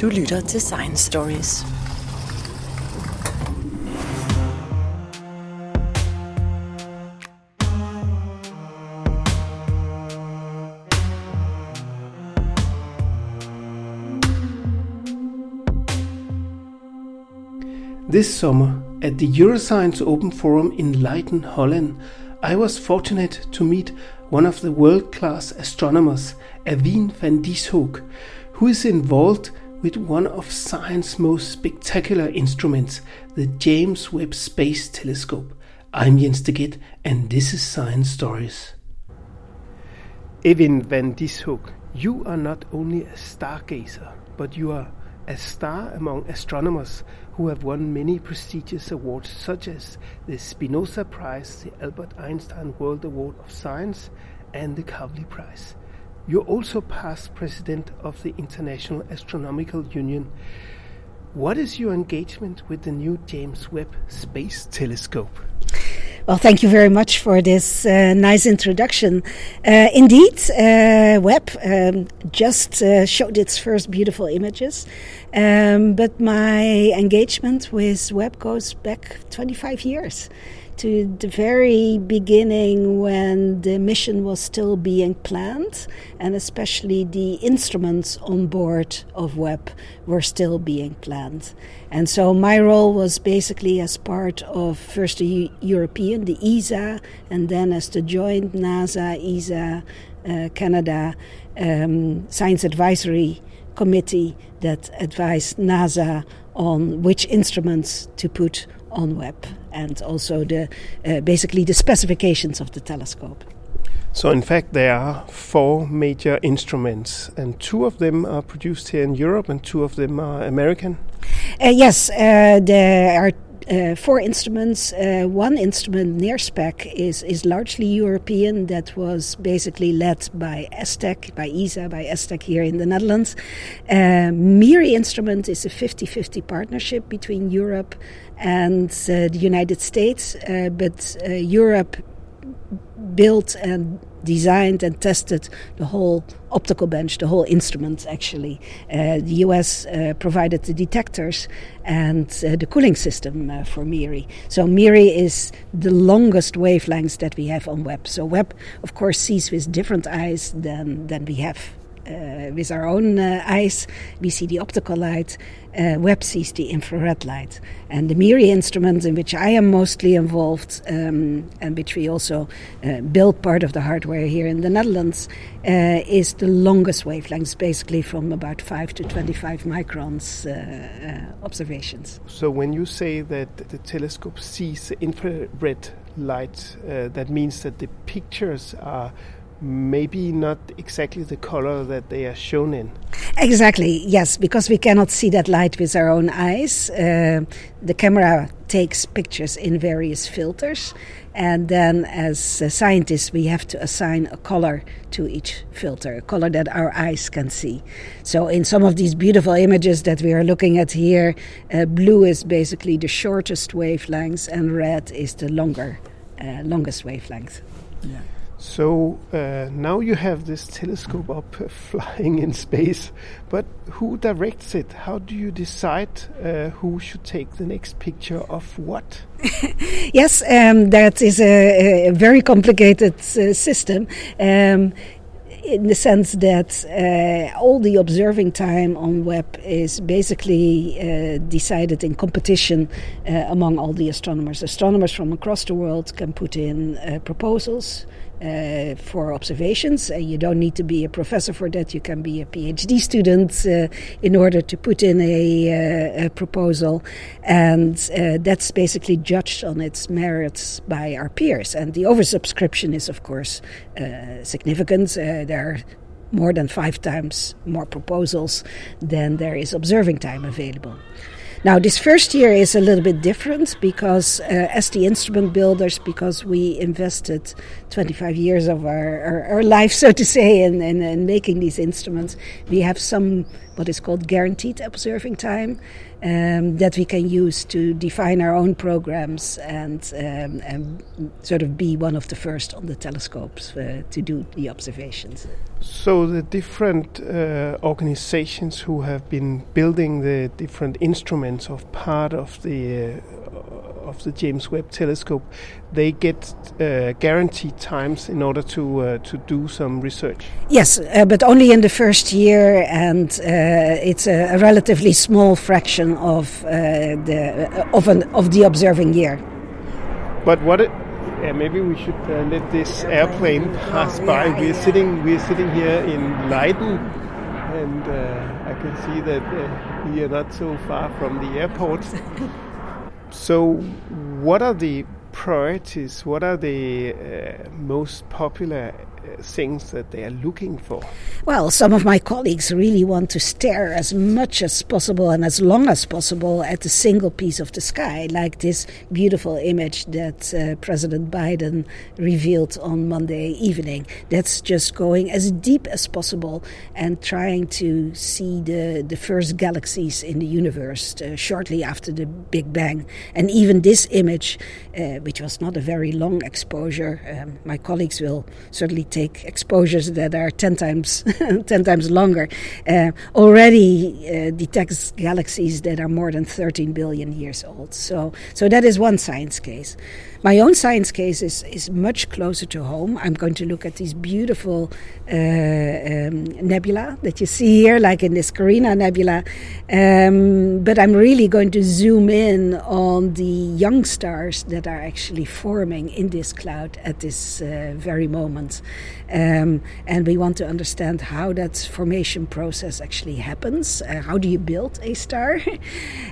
Du lytter til Science Stories. This summer, at the Euroscience Open Forum in Leiden, Holland, I was fortunate to meet one of the world class astronomers, Ewine van Dishoeck, who is involved with one of science's most spectacular instruments, the James Webb Space Telescope. I'm Jens de and this is Science Stories. Ewine van Dishoeck, you are not only a stargazer, but you are a star among astronomers who have won many prestigious awards such as the Spinoza Prize, the Albert Einstein World Award of Science, and the Kavli Prize. You're also past president of the International Astronomical Union. What is your engagement with the new James Webb Space Telescope? Well, thank you very much for this uh, nice introduction. Uh, indeed, uh, Webb um, just uh, showed its first beautiful images, um, but my engagement with Webb goes back 25 years to the very beginning when the mission was still being planned, and especially the instruments on board of Webb were still being planned. And so my role was basically as part of first the European, the ESA, and then as the joint NASA, ESA, uh, Canada um, Science Advisory Committee that advised NASA on which instruments to put on Webb and also the uh, basically the specifications of the telescope. So, in fact, there are four major instruments, and two of them are produced here in Europe, and two of them are American. Uh, yes, uh, there are uh, four instruments. Uh, one instrument, NIRSPEC, is, is largely European. That was basically led by ESTEC, by ESA, by ESTEC here in the Netherlands. Uh, MIRI instrument is a 50 50 partnership between Europe and uh, the United States, uh, but uh, Europe built and designed and tested the whole optical bench, the whole instrument actually. Uh, the US uh, provided the detectors and uh, the cooling system uh, for MIRI. So MIRI is the longest wavelengths that we have on Webb. So Webb, of course, sees with different eyes than, than we have with our own uh, eyes. We see the optical light. Uh, Webb sees the infrared light. And the MIRI instrument, in which I am mostly involved, um, and which we also uh, build part of the hardware here in the Netherlands, uh, is the longest wavelengths, basically from about 5 to 25 microns uh, observations. So, when you say that the telescope sees infrared light, that means that the pictures are maybe not exactly the color that they are shown in. Exactly, yes, because we cannot see that light with our own eyes. Uh, the camera takes pictures in various filters, and then as scientists, we have to assign a color to each filter, a color that our eyes can see. So, in some of these beautiful images that we are looking at here, uh, blue is basically the shortest wavelength, and red is the longer, uh, longest wavelength. Yeah. So uh, now you have this telescope up uh, flying in space, but who directs it? How do you decide uh, who should take the next picture of what? yes, um, that is a, a very complicated uh, system. Um, in the sense that uh, all the observing time on Webb is basically uh, decided in competition uh, among all the astronomers. Astronomers from across the world can put in uh, proposals uh, for observations. Uh, you don't need to be a professor for that. You can be a PhD student uh, in order to put in a, uh, a proposal, and uh, that's basically judged on its merits by our peers. And the oversubscription is, of course, uh, significant. there are more than five times more proposals than there is observing time available. Now, this first year is a little bit different because, uh, as the instrument builders, because we invested 25 years of our, our, our life, so to say, in, in, in making these instruments, we have some what is called guaranteed observing time um, that we can use to define our own programs and, um, and sort of be one of the first on the telescopes uh, to do the observations. So the different uh, organizations who have been building the different instruments of part of the uh, of the James Webb Telescope, they get uh, guaranteed times in order to uh, to do some research. Yes, uh, but only in the first year, and uh, it's a, a, relatively small fraction of uh, the of an of the observing year. But what? It, yeah, maybe we should uh, let this airplane pass by. Yeah, we're sitting we're sitting here in Leiden, and I can see that we are not so far from the airport. So, what are the priorities? What are the uh, most popular things that they are looking for? Well, some of my colleagues really want to stare as much as possible and as long as possible at a single piece of the sky, like this beautiful image that uh, President Biden revealed on Monday evening. That's just going as deep as possible and trying to see the, the first galaxies in the universe uh, shortly after the Big Bang. And even this image, uh, which was not a very long exposure, um, my colleagues will certainly take take exposures that are 10 times 10 times longer. Uh, already uh, detects galaxies that are more than 13 billion years old. So so that is one science case my own science case is, is much closer to home. I'm going to look at these beautiful uh, um, nebula that you see here, like in this Carina Nebula. Um, but I'm really going to zoom in on the young stars that are actually forming in this cloud at this uh, very moment. Um, and we want to understand how that formation process actually happens. Uh, how do you build a star?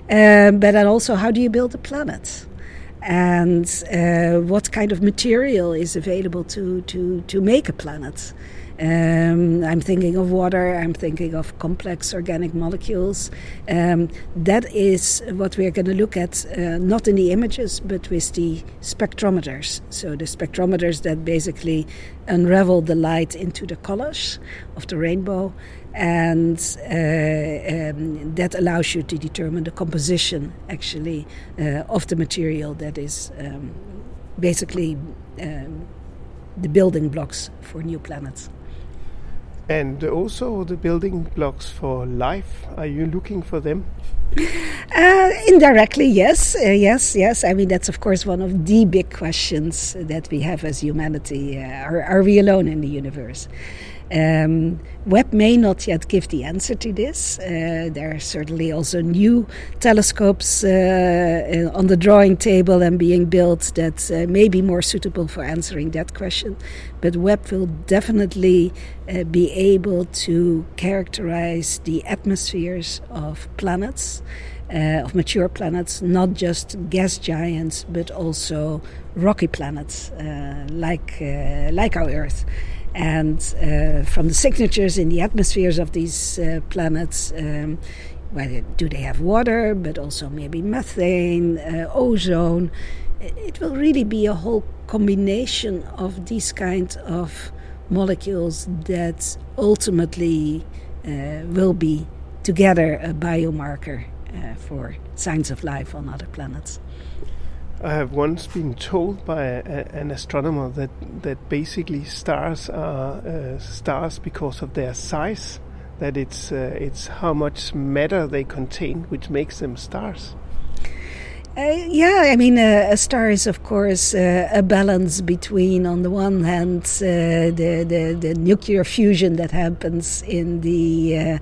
Um, but then also, how do you build a planet? And uh, what kind of material is available to, to, to make a planet. Um, I'm thinking of water, I'm thinking of complex organic molecules. Um, that is what we're going to look at, uh, not in the images, but with the spectrometers. So, the spectrometers that basically unravel the light into the colors of the rainbow and uh, um, that allows you to determine the composition actually uh, of the material that is um, basically um, the building blocks for new planets. And also the building blocks for life. Are you looking for them? Uh, indirectly, yes, uh, yes, yes. I mean, that's of course one of the big questions that we have as humanity. Uh, are, are we alone in the universe? Um, Webb may not yet give the answer to this. Uh, there are certainly also new telescopes uh, on the drawing table and being built that uh, may be more suitable for answering that question. But Webb will definitely uh, be able to characterize the atmospheres of planets. Uh, of mature planets, not just gas giants, but also rocky planets uh, like like our Earth. And uh, from the signatures in the atmospheres of these uh, planets, um, well, do they have water, but also maybe methane, uh, ozone? It will really be a whole combination of these kind of molecules that ultimately uh, will be together a biomarker uh, for signs of life on other planets. I have once been told by a, an astronomer that that basically stars are uh, stars because of their size. That it's uh, it's how much matter they contain which makes them stars. Uh, yeah, I mean, uh, a star is, of course, uh, a balance between, on the one hand, uh, the, the, the nuclear fusion that happens in the uh,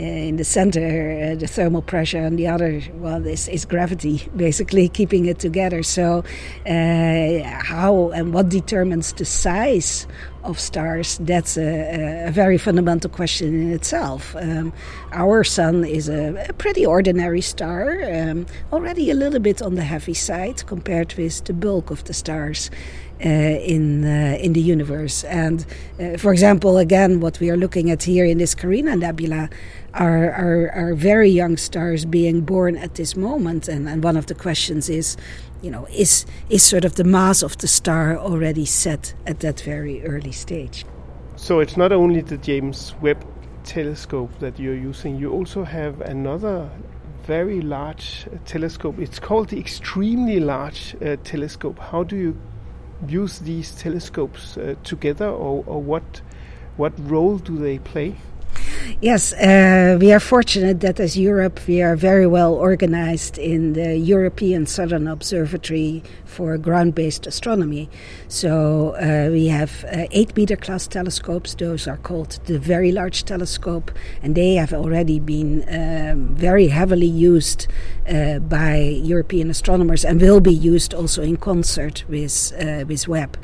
in the center, uh, the thermal pressure, and the other, well, is, is gravity, basically keeping it together. So, uh, how and what determines the size of stars? That's a, a very fundamental question in itself. Um, our sun is a, a pretty ordinary star, um, already a little bit on the heavy side compared with the bulk of the stars. in in the universe. And for example, again, what we are looking at here in this Carina Nebula are, are, are very young stars being born at this moment. And, and one of the questions is, you know, is, is sort of the mass of the star already set at that very early stage? So it's not only the James Webb telescope that you're using, you also have another very large uh, telescope. It's called the Extremely Large uh, Telescope. How do you use these telescopes uh, together, or, or what, what role do they play? Yes, uh, we are fortunate that as Europe we are very well organized in the European Southern Observatory for ground based astronomy. So uh, we have uh, 8 meter class telescopes, those are called the Very Large Telescope, and they have already been um, very heavily used uh, by European astronomers and will be used also in concert with, uh, with Webb.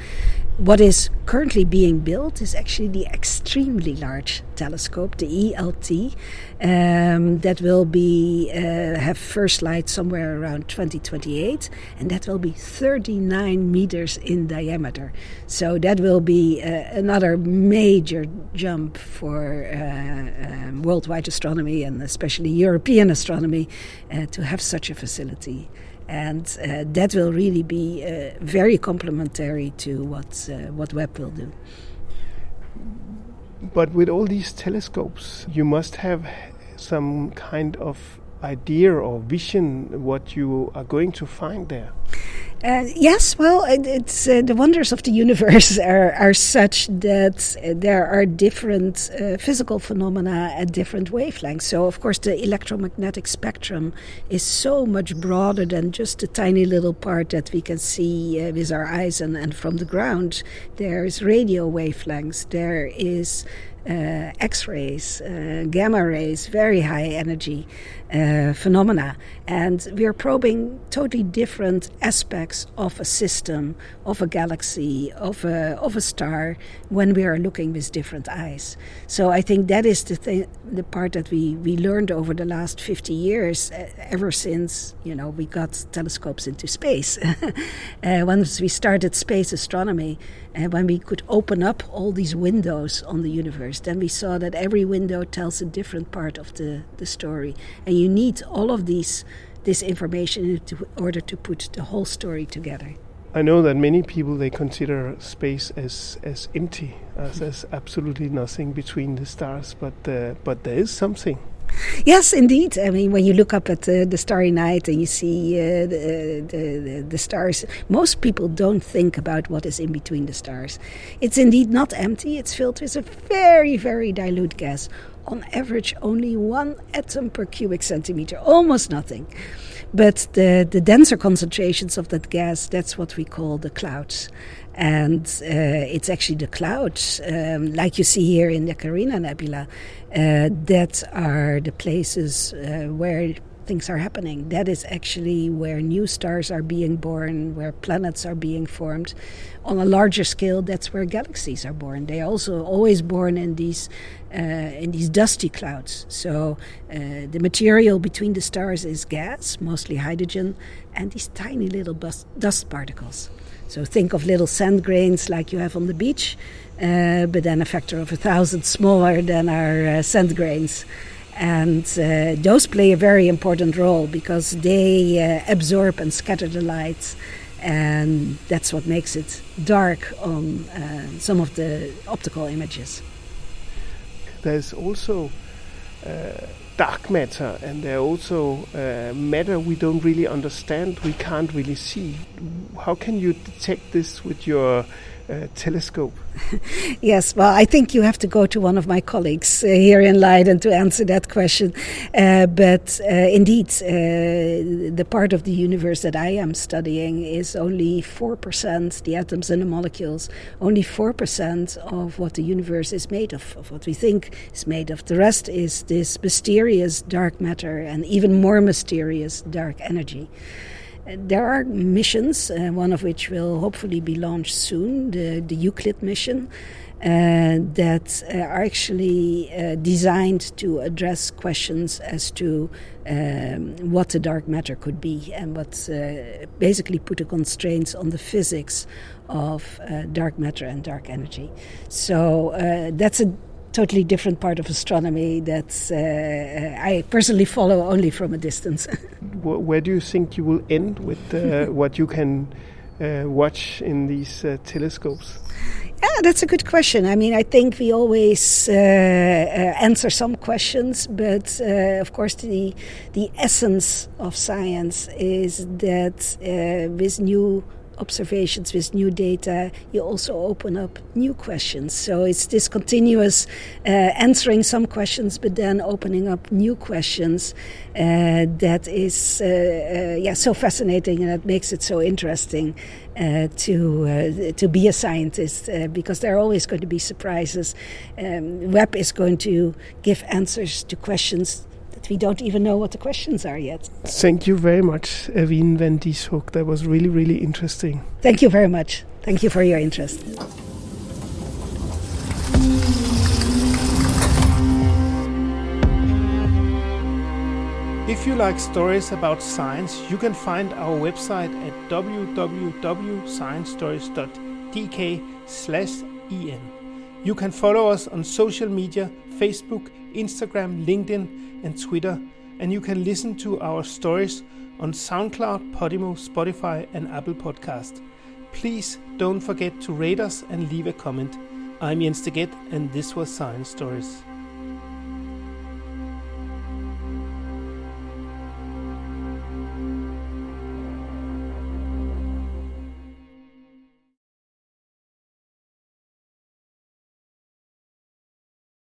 What is currently being built is actually the extremely large telescope, the ELT, um, that will be uh, have first light somewhere around 2028, and that will be 39 meters in diameter. So that will be uh, another major jump for uh, um, worldwide astronomy and especially European astronomy uh, to have such a facility and uh, that will really be uh, very complementary to what uh, what Webb will do. But with all these telescopes, you must have some kind of idea or vision what you are going to find there. Uh, yes, well, it, it's uh, the wonders of the universe are, are such that there are different uh, physical phenomena at different wavelengths. So, of course, the electromagnetic spectrum is so much broader than just a tiny little part that we can see uh, with our eyes and, and from the ground. There's radio wavelengths. There is uh, X rays, uh, gamma rays, very high energy uh, phenomena. And we are probing totally different aspects of a system, of a galaxy, of a, of a star when we are looking with different eyes. So I think that is the, th- the part that we, we learned over the last 50 years, uh, ever since you know we got telescopes into space. uh, once we started space astronomy, and when we could open up all these windows on the universe, then we saw that every window tells a different part of the, the story. And you need all of these this information in order to put the whole story together. I know that many people they consider space as as empty, as there's absolutely nothing between the stars, but uh, but there is something. Yes, indeed. I mean, when you look up at uh, the starry night and you see uh, the, the, the, stars, most people don't think about what is in between the stars. It's indeed not empty, it's filled with a very, very dilute gas. On average, only one atom per cubic centimeter, almost nothing. But the, the denser concentrations of that gas, that's what we call the clouds and uh, it's actually the clouds, um, like you see here in the Carina Nebula, uh, that are the places uh, where things are happening. That is actually where new stars are being born, where planets are being formed. On a larger scale, that's where galaxies are born. They are also always born in these uh, in these dusty clouds. So uh, the material between the stars is gas, mostly hydrogen, and these tiny little bus- dust particles. So think of little sand grains like you have on the beach, uh, but then a factor of a thousand smaller than our uh, sand grains. And uh, those play a very important role because they uh, absorb and scatter the light, and that's what makes it dark on uh, some of the optical images. There's also uh, dark matter and there are also uh, matter we don't really understand, we can't really see. How can you detect this with your uh, telescope? yes, well, I think you have to go to one of my colleagues uh, here in Leiden to answer that question. Uh, but uh, indeed, uh, the part of the universe that I am studying is only 4%, the atoms and the molecules, only 4% of what the universe is made of, of what we think is made of. The rest is this mysterious dark matter and even more mysterious dark energy. There are missions, uh, one of which will hopefully be launched soon, the, the Euclid mission. uh, that uh, are actually uh, designed to address questions as to um, what the dark matter could be and what uh, basically put the constraints on the physics of uh, dark matter and dark energy. So that's a totally different part of astronomy that I personally follow only from a distance. Where do you think you will end with what you can watch in these telescopes? Yeah, that's a good question. I mean, I think we always uh, uh, answer some questions, but uh, of course, the the essence of science is that uh, with new observations, with new data, you also open up new questions. So it's this continuous uh, answering some questions, but then opening up new questions uh, that is, uh, uh yeah, so fascinating and that makes it so interesting. Uh, to uh, to be a scientist because there are always going to be surprises. Um, Webb is going to give answers to questions we don't even know what the questions are yet. Thank you very much, Ewine van Dishoeck. That was really, really interesting. Thank you very much. Thank you for your interest. If you like stories about science, you can find our website at www.sciencestories.dk/en. You can follow us on social media Facebook, Instagram, LinkedIn, and Twitter, and you can listen to our stories on SoundCloud, Podimo, Spotify, and Apple Podcast. Please don't forget to rate us and leave a comment. I'm Jens Degett, and this was Science Stories.